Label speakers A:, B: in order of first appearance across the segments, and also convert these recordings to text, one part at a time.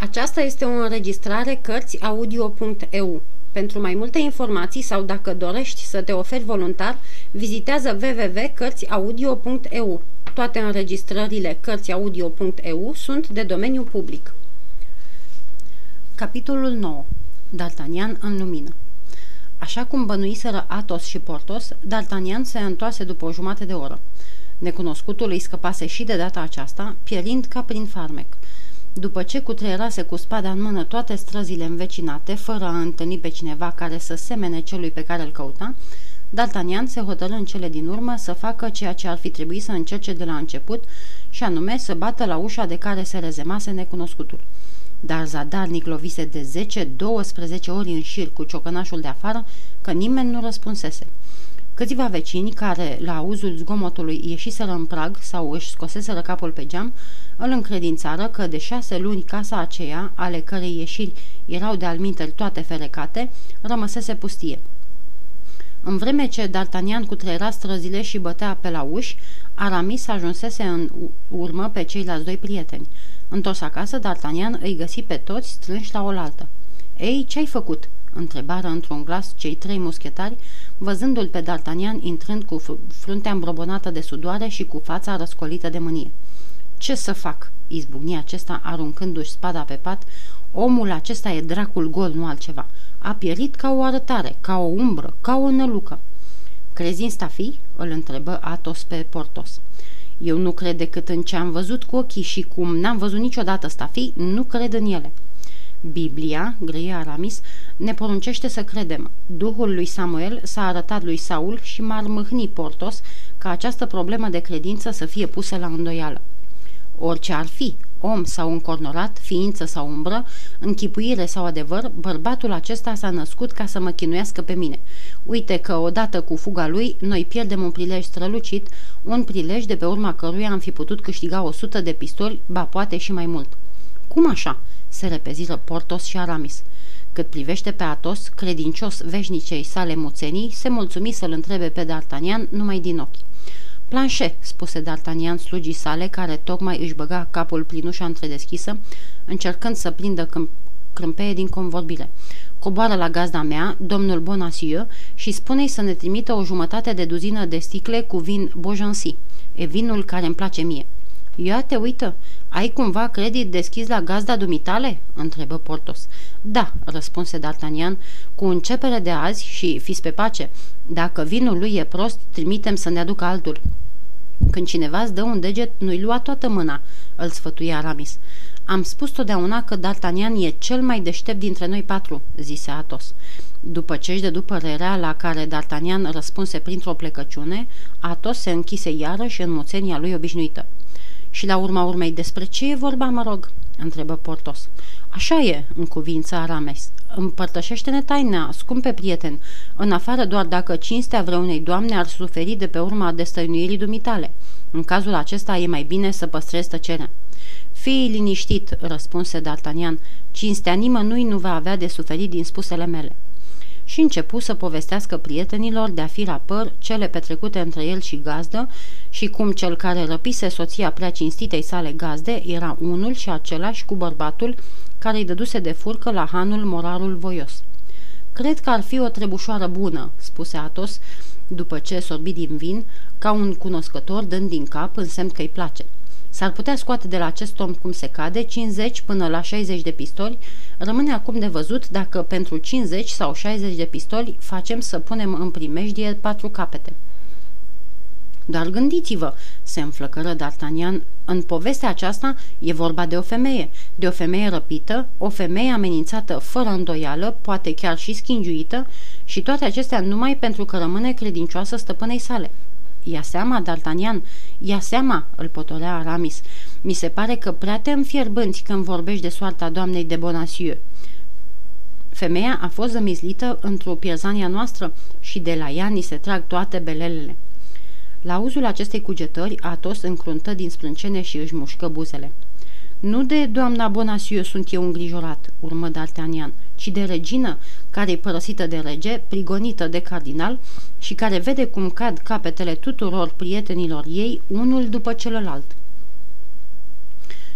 A: Aceasta este o înregistrare Cărțiaudio.eu. Pentru mai multe informații sau dacă dorești să te oferi voluntar, vizitează www.cărțiaudio.eu. Toate înregistrările Cărțiaudio.eu sunt de domeniu public. Capitolul 9. D'Artagnan în lumină Așa cum bănuiseră Atos și Portos, D'Artagnan se întoarse după o jumătate de oră. Necunoscutul îi scăpase și de data aceasta, pierind ca prin farmec – după ce cutreierase cu spada în mână toate străzile învecinate, fără a întâlni pe cineva care să semene celui pe care îl căuta, D'Artagnan se hotărâ în cele din urmă să facă ceea ce ar fi trebuit să încerce de la început, și anume să bată la ușa de care se rezemase necunoscutul. Dar zadarnic lovise de 10-12 ori în șir cu ciocănașul de afară, că nimeni nu răspunsese. Câțiva vecini care, la auzul zgomotului, ieșiseră în prag sau își scoseseră capul pe geam, îl încredințară că de șase luni casa aceea, ale cărei ieșiri erau de alminteri toate ferecate, rămăsese pustie. În vreme ce D'Artagnan cutreiera străzile și bătea pe la uși, Aramis ajunsese în urmă pe ceilalți doi prieteni. Întors acasă, D'Artagnan îi găsi pe toți strânși la oaltă. Ei, ce-ai făcut?" întrebară într-un glas cei trei muschetari, văzându-l pe D'Artagnan intrând cu fruntea îmbrobonată de sudoare și cu fața răscolită de mânie. Ce să fac?" izbucni acesta aruncându-și spada pe pat. Omul acesta e dracul gol, nu altceva. A pierit ca o arătare, ca o umbră, ca o nălucă." Crezi în stafi?" îl întrebă Atos pe Portos. Eu nu cred decât în ce am văzut cu ochii și cum n-am văzut niciodată stafi, nu cred în ele." Biblia, grăie Aramis, ne poruncește să credem. Duhul lui Samuel s-a arătat lui Saul și m-ar mâhni Portos ca această problemă de credință să fie pusă la îndoială. Orice ar fi, om sau încornorat, ființă sau umbră, închipuire sau adevăr, bărbatul acesta s-a născut ca să mă chinuiască pe mine. Uite că odată cu fuga lui, noi pierdem un prilej strălucit, un prilej de pe urma căruia am fi putut câștiga o sută de pistoli, ba poate și mai mult. Cum așa?" Se repeziră Portos și Aramis. Cât privește pe Atos, credincios veșnicei sale muțenii, se mulțumi să-l întrebe pe D'Artagnan numai din ochi. Planșe, spuse D'Artagnan slugii sale, care tocmai își băga capul prin ușa întredeschisă, încercând să prindă câmp crâmpeie din convorbire. Coboară la gazda mea, domnul Bonacieux, și spune-i să ne trimită o jumătate de duzină de sticle cu vin Beaugency. E vinul care îmi place mie. Ia te uită, ai cumva credit deschis la gazda dumitale?" întrebă Portos. Da," răspunse D'Artagnan, cu începere de azi și fiți pe pace. Dacă vinul lui e prost, trimitem să ne aducă altul." Când cineva îți dă un deget, nu-i lua toată mâna," îl sfătuia Aramis. Am spus totdeauna că D'Artagnan e cel mai deștept dintre noi patru," zise Atos. După ce își dădu părerea la care D'Artagnan răspunse printr-o plecăciune, Atos se închise iarăși în muțenia lui obișnuită. Și la urma urmei despre ce e vorba, mă rog?" întrebă Portos. Așa e, în cuvință Arames. Împărtășește-ne taina, scumpe prieten, în afară doar dacă cinstea vreunei doamne ar suferi de pe urma destăinuirii dumitale. În cazul acesta e mai bine să păstrezi tăcerea. Fii liniștit, răspunse D'Artagnan, cinstea nimănui nu va avea de suferit din spusele mele și începu să povestească prietenilor de-a fi rapăr cele petrecute între el și gazdă și cum cel care răpise soția prea cinstitei sale gazde era unul și același cu bărbatul care îi dăduse de furcă la hanul morarul voios. Cred că ar fi o trebușoară bună," spuse Atos, după ce sorbi din vin, ca un cunoscător dând din cap în semn că îi place. S-ar putea scoate de la acest om cum se cade 50 până la 60 de pistoli, rămâne acum de văzut dacă pentru 50 sau 60 de pistoli facem să punem în primejdie patru capete. Dar gândiți-vă, se înflăcără D'Artagnan, în povestea aceasta e vorba de o femeie, de o femeie răpită, o femeie amenințată fără îndoială, poate chiar și schingiuită, și toate acestea numai pentru că rămâne credincioasă stăpânei sale. Ia seama, D'Artagnan, ia seama, îl potolea Aramis. Mi se pare că prea te înfierbânți când vorbești de soarta doamnei de Bonacieux. Femeia a fost zămizlită într-o pierzania noastră și de la ea ni se trag toate belelele. La auzul acestei cugetări, Atos încruntă din sprâncene și își mușcă buzele. Nu de doamna Bonacieux sunt eu îngrijorat, urmă D'Artagnan, ci de regină, care e părăsită de rege, prigonită de cardinal și care vede cum cad capetele tuturor prietenilor ei, unul după celălalt.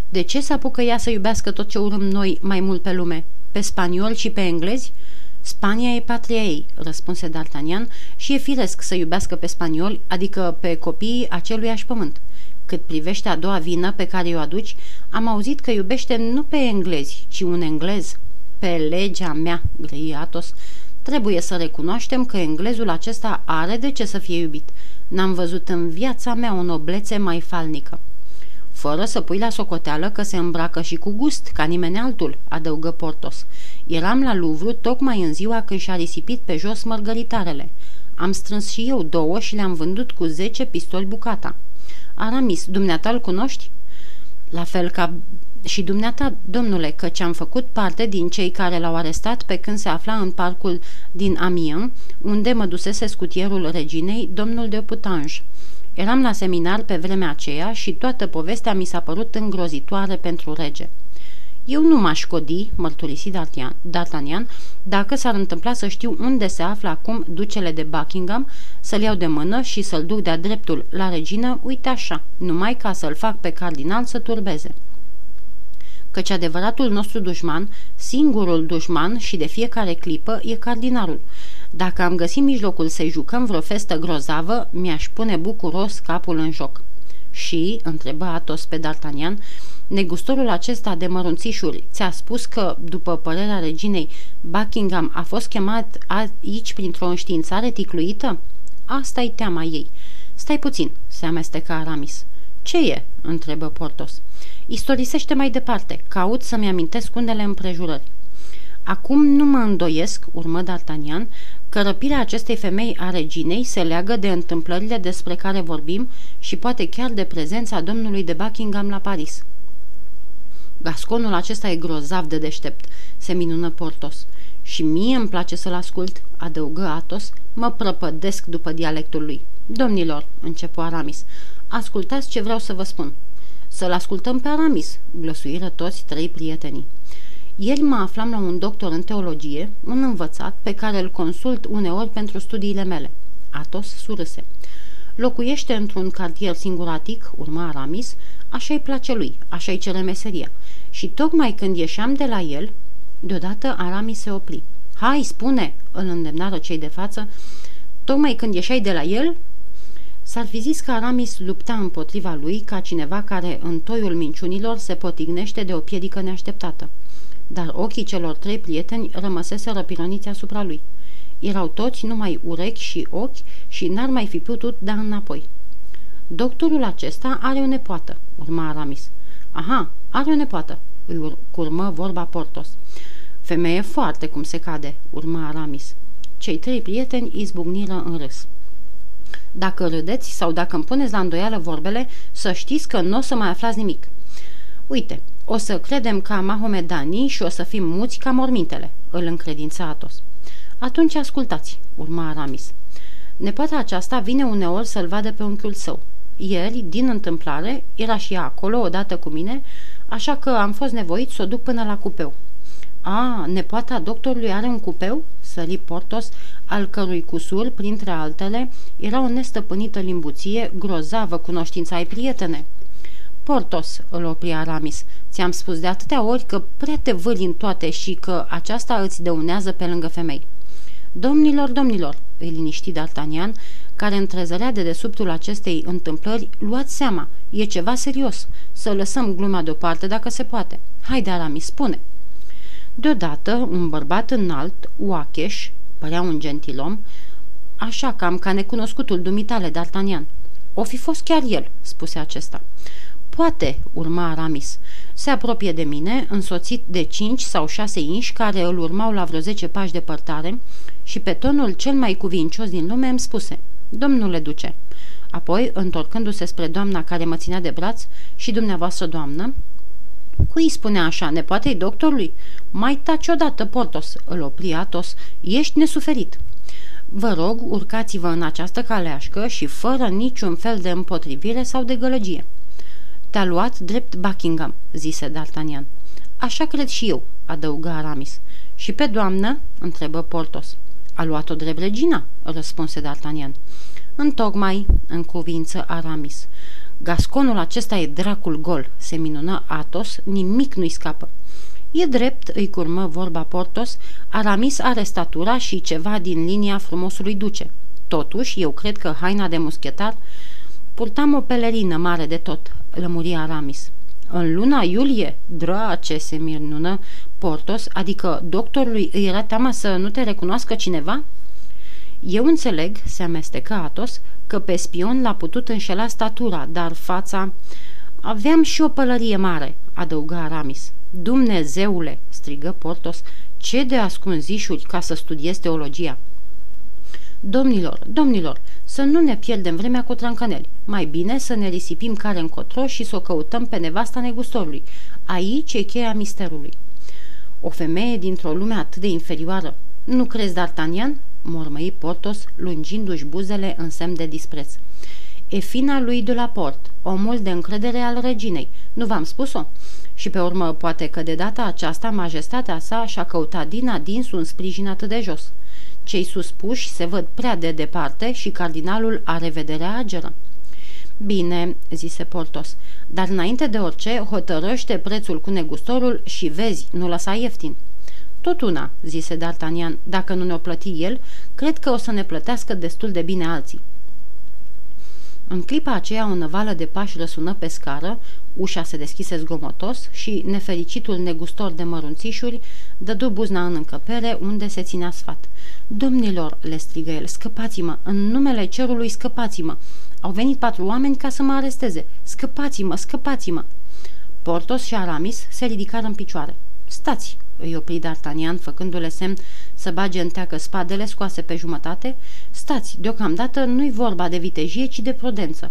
A: De ce să apucă ea să iubească tot ce urâm noi mai mult pe lume? Pe spanioli și pe englezi? Spania e patria ei, răspunse D'Artagnan, și e firesc să iubească pe spanioli, adică pe copiii aceluiași pământ. Cât privește a doua vină pe care o aduci, am auzit că iubește nu pe englezi, ci un englez. Pe legea mea, grăi Atos, trebuie să recunoaștem că englezul acesta are de ce să fie iubit. N-am văzut în viața mea o noblețe mai falnică. Fără să pui la socoteală că se îmbracă și cu gust, ca nimeni altul, adăugă Portos. Eram la Louvre tocmai în ziua când și-a risipit pe jos mărgăritarele. Am strâns și eu două și le-am vândut cu zece pistoli bucata. Aramis, dumneata îl cunoști? La fel ca și dumneata, domnule, căci am făcut parte din cei care l-au arestat pe când se afla în parcul din Amiens, unde mă dusese scutierul reginei, domnul de Putanj. Eram la seminar pe vremea aceea și toată povestea mi s-a părut îngrozitoare pentru rege. Eu nu m-aș codi, mărturisi D'Artagnan, dacă s-ar întâmpla să știu unde se află acum ducele de Buckingham, să-l iau de mână și să-l duc de-a dreptul la regină, uite așa, numai ca să-l fac pe cardinal să turbeze. Căci adevăratul nostru dușman, singurul dușman și de fiecare clipă, e cardinalul. Dacă am găsit mijlocul să-i jucăm vreo festă grozavă, mi-aș pune bucuros capul în joc. Și, întrebă Atos pe D'Artagnan, Negustorul acesta de mărunțișuri ți-a spus că, după părerea reginei, Buckingham a fost chemat aici printr-o înștiințare ticluită? Asta-i teama ei. Stai puțin, se amesteca Aramis. Ce e?" întrebă Portos. Istorisește mai departe, caut să-mi amintesc unele împrejurări. Acum nu mă îndoiesc, urmă D'Artagnan, că răpirea acestei femei a reginei se leagă de întâmplările despre care vorbim și poate chiar de prezența domnului de Buckingham la Paris. Gasconul acesta e grozav de deștept, se minună Portos. Și mie îmi place să-l ascult, adăugă Atos, mă prăpădesc după dialectul lui. Domnilor, începu Aramis, ascultați ce vreau să vă spun. Să-l ascultăm pe Aramis, glăsuiră toți trei prietenii. Ieri mă aflam la un doctor în teologie, un învățat, pe care îl consult uneori pentru studiile mele. Atos surâse. Locuiește într-un cartier singuratic, urma Aramis, așa-i place lui, așa-i cere meseria. Și tocmai când ieșeam de la el, deodată Aramis se opri. Hai, spune, îl îndemnară cei de față, tocmai când ieșai de la el, S-ar fi zis că Aramis lupta împotriva lui ca cineva care în toiul minciunilor se potignește de o piedică neașteptată. Dar ochii celor trei prieteni rămăseseră pironiți asupra lui. Erau toți numai urechi și ochi și n-ar mai fi putut da înapoi. Doctorul acesta are o nepoată, urma Aramis. Aha, are o nepoată, îi curmă vorba Portos. Femeie foarte cum se cade, urma Aramis. Cei trei prieteni izbucniră în râs. Dacă râdeți sau dacă îmi puneți la îndoială vorbele, să știți că nu o să mai aflați nimic. Uite, o să credem ca mahomedanii și o să fim muți ca mormintele, îl încredința Atos. Atunci ascultați, urma Aramis. Nepoata aceasta vine uneori să-l vadă pe unchiul său. Ieri, din întâmplare, era și ea acolo odată cu mine, așa că am fost nevoit să o duc până la cupeu. A, nepoata doctorului are un cupeu?" sări Portos, al cărui cusur, printre altele, era o nestăpânită limbuție, grozavă cunoștința ai prietene. Portos, îl opri Aramis, ți-am spus de atâtea ori că prea te vâli în toate și că aceasta îți dăunează pe lângă femei. Domnilor, domnilor, îi liniști D'Artagnan, care întrezărea de desubtul acestei întâmplări, luați seama, e ceva serios. Să lăsăm gluma deoparte dacă se poate. Haide, Aramis, spune. Deodată, un bărbat înalt, oacheș, părea un gentilom, așa cam ca necunoscutul dumitale D'Artagnan. O fi fost chiar el, spuse acesta. Poate, urma Aramis. Se apropie de mine, însoțit de cinci sau șase inși care îl urmau la vreo zece pași departare și pe tonul cel mai cuvincios din lume îmi spuse Domnule duce. Apoi, întorcându-se spre doamna care mă ținea de braț și dumneavoastră, doamnă, Cui spunea așa, nepoatei doctorului? Mai taci odată, Portos, îl opri Atos, ești nesuferit. Vă rog, urcați-vă în această caleașcă și fără niciun fel de împotrivire sau de gălăgie. Te-a luat drept Buckingham, zise D'Artagnan. Așa cred și eu, adăugă Aramis. Și pe doamnă? întrebă Portos. A luat-o drept regina, răspunse D'Artagnan. Întocmai, în cuvință Aramis. Gasconul acesta e dracul gol, se minună Atos, nimic nu-i scapă. E drept, îi curmă vorba Portos, Aramis are statura și ceva din linia frumosului duce. Totuși, eu cred că haina de muschetar purtam o pelerină mare de tot, lămuria Aramis. În luna iulie, drace, se mirnună Portos, adică doctorului îi era teama să nu te recunoască cineva? Eu înțeleg, se amestecă Atos, că pe spion l-a putut înșela statura, dar fața... Aveam și o pălărie mare, adăugă Aramis. Dumnezeule, strigă Portos, ce de ascunzișuri ca să studiez teologia. Domnilor, domnilor, să nu ne pierdem vremea cu trancăneli. Mai bine să ne risipim care încotro și să o căutăm pe nevasta negustorului. Aici e cheia misterului. O femeie dintr-o lume atât de inferioară. Nu crezi, D'Artagnan? Mormăi Portos, lungindu-și buzele în semn de dispreț. E fina lui de la port, omul de încredere al reginei. Nu v-am spus-o? Și pe urmă, poate că de data aceasta, majestatea sa și-a căutat din adins un sprijin atât de jos. Cei suspuși se văd prea de departe și cardinalul are vederea ageră. Bine, zise Portos, dar înainte de orice, hotărăște prețul cu negustorul și vezi, nu lăsa ieftin. Tot una, zise D'Artagnan, dacă nu ne-o plăti el, cred că o să ne plătească destul de bine alții. În clipa aceea o năvală de pași răsună pe scară, ușa se deschise zgomotos și nefericitul negustor de mărunțișuri dădu buzna în încăpere unde se ținea sfat. Domnilor, le strigă el, scăpați-mă, în numele cerului scăpați-mă. Au venit patru oameni ca să mă aresteze. Scăpați-mă, scăpați-mă. Portos și Aramis se ridicară în picioare. Stați, îi opri D'Artagnan, făcându-le semn să bage în teacă spadele scoase pe jumătate. Stați, deocamdată nu-i vorba de vitejie, ci de prudență.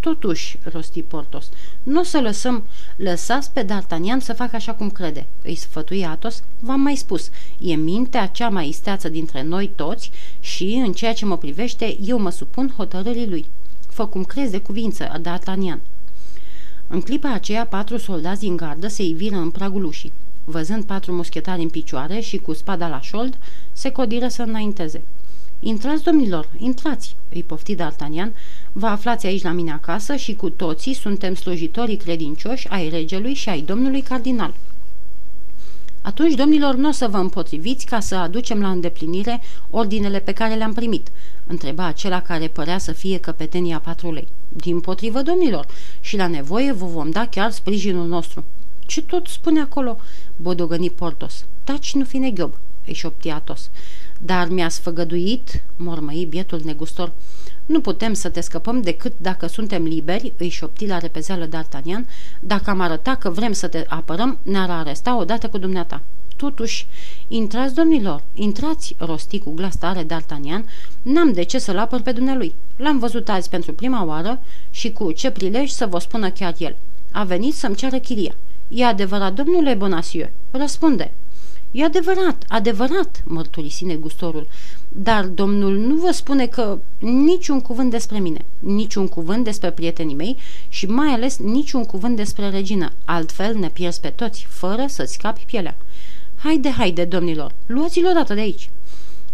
A: Totuși, rosti Portos, nu o să lăsăm, lăsați pe D'Artagnan să facă așa cum crede, îi sfătui Atos, v-am mai spus, e mintea cea mai isteață dintre noi toți și, în ceea ce mă privește, eu mă supun hotărârii lui. Fă cum crezi de cuvință, D'Artagnan. În clipa aceea, patru soldați din gardă se iviră în pragul ușii. Văzând patru muschetari în picioare și cu spada la șold, se codiră să înainteze. Intrați, domnilor, intrați!" îi pofti D'Artagnan. Vă aflați aici la mine acasă și cu toții suntem slujitorii credincioși ai regelui și ai domnului cardinal." Atunci, domnilor, nu o să vă împotriviți ca să aducem la îndeplinire ordinele pe care le-am primit?" întreba acela care părea să fie căpetenia patrulei. Din potrivă, domnilor, și la nevoie vă vom da chiar sprijinul nostru." Ce tot spune acolo?" Bodogăni Portos. Taci, nu fi neghiob," își șopti Atos. Dar mi-a sfăgăduit, mormăi bietul negustor, nu putem să te scăpăm decât dacă suntem liberi, își șopti la repezeală D'Artagnan, dacă am arătat că vrem să te apărăm, ne-ar aresta odată cu dumneata. Totuși, intrați, domnilor, intrați, rosti cu glas tare D'Artagnan, n-am de ce să-l apăr pe dumnealui. L-am văzut azi pentru prima oară și cu ce prilej să vă spună chiar el. A venit să-mi ceară chiria. E adevărat, domnule Bonacieux? Răspunde. E adevărat, adevărat, mărturisi negustorul, dar domnul nu vă spune că niciun cuvânt despre mine, niciun cuvânt despre prietenii mei și mai ales niciun cuvânt despre regină, altfel ne pierzi pe toți, fără să-ți scapi pielea. Haide, haide, domnilor, luați-l odată de aici.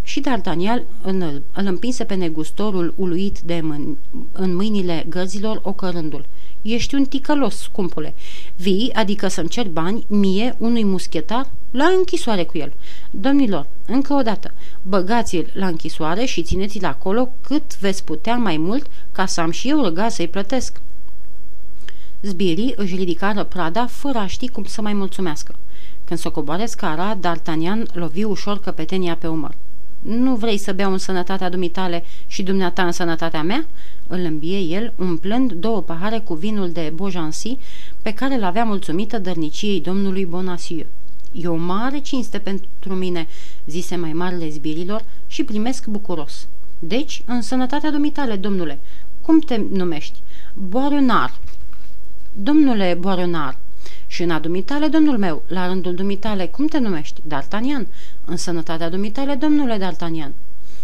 A: Și D'Artagnan îl, îl împinse pe negustorul uluit de mân, în mâinile gărzilor ocărându-l. Ești un ticălos, scumpule. Vii, adică să-mi cer bani, mie, unui muschetar, la închisoare cu el. Domnilor, încă o dată, băgați-l la închisoare și țineți-l acolo cât veți putea mai mult ca să am și eu răga să-i plătesc. Zbirii își ridicară prada fără a ști cum să mai mulțumească. Când s-o coboare scara, D'Artagnan lovi ușor căpetenia pe umăr. Nu vrei să beau în sănătatea dumitale și dumneata în sănătatea mea?" îl îmbie el, umplând două pahare cu vinul de Bojansi pe care l-avea mulțumită dărniciei domnului Bonacieux. E o mare cinste pentru mine," zise mai marele zbirilor și primesc bucuros. Deci, în sănătatea dumitale, domnule, cum te numești? Boarunar. Domnule Boarunar, și în adumitale, domnul meu, la rândul dumitale, cum te numești? D'Artagnan. În sănătatea dumitale, domnule D'Artagnan.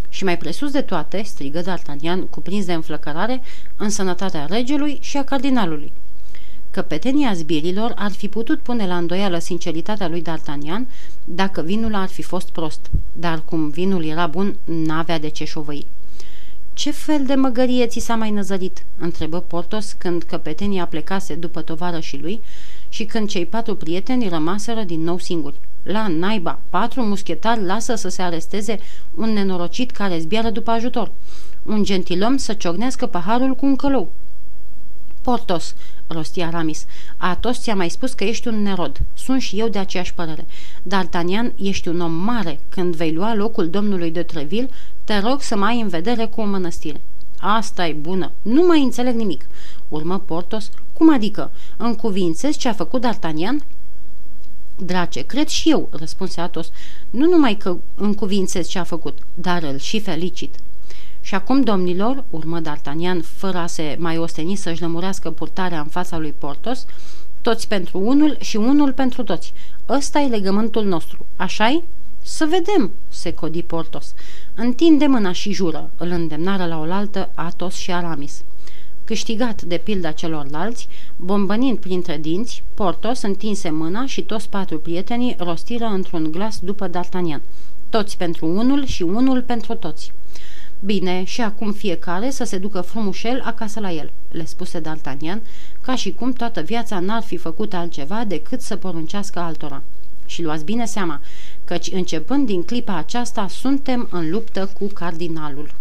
A: Și mai presus de toate, strigă D'Artagnan, cuprins de înflăcărare, în sănătatea regelui și a cardinalului. Căpetenia zbirilor ar fi putut pune la îndoială sinceritatea lui D'Artagnan dacă vinul ar fi fost prost, dar cum vinul era bun, n-avea de ce șovăi. Ce fel de măgărie ți s-a mai năzărit?" întrebă Portos când căpetenia plecase după tovară și lui și când cei patru prieteni rămaseră din nou singuri. La naiba, patru muschetari lasă să se aresteze un nenorocit care zbiară după ajutor. Un gentilom să ciognească paharul cu un călău. Portos, rosti Aramis, Atos ți-a mai spus că ești un nerod. Sunt și eu de aceeași părere. D'Artagnan, ești un om mare. Când vei lua locul domnului de Treville, te rog să mai ai în vedere cu o mănăstire. Asta e bună. Nu mai înțeleg nimic. Urmă Portos. Cum adică? Încuvințez ce a făcut D'Artagnan? Drace, cred și eu, răspunse Atos. Nu numai că încuvințez ce a făcut, dar îl și felicit. Și acum, domnilor, urmă D'Artagnan, fără a se mai osteni să-și lămurească purtarea în fața lui Portos, toți pentru unul și unul pentru toți. Ăsta e legământul nostru, așa-i? Să vedem, se codi Portos. Întinde mâna și jură, îl îndemnară la oaltă Atos și Aramis. Câștigat de pilda celorlalți, bombănind printre dinți, Portos întinse mâna și toți patru prietenii rostiră într-un glas după D'Artagnan. Toți pentru unul și unul pentru toți. Bine, și acum fiecare să se ducă frumușel acasă la el, le spuse D'Artagnan, ca și cum toată viața n-ar fi făcut altceva decât să poruncească altora. Și luați bine seama, căci începând din clipa aceasta suntem în luptă cu cardinalul.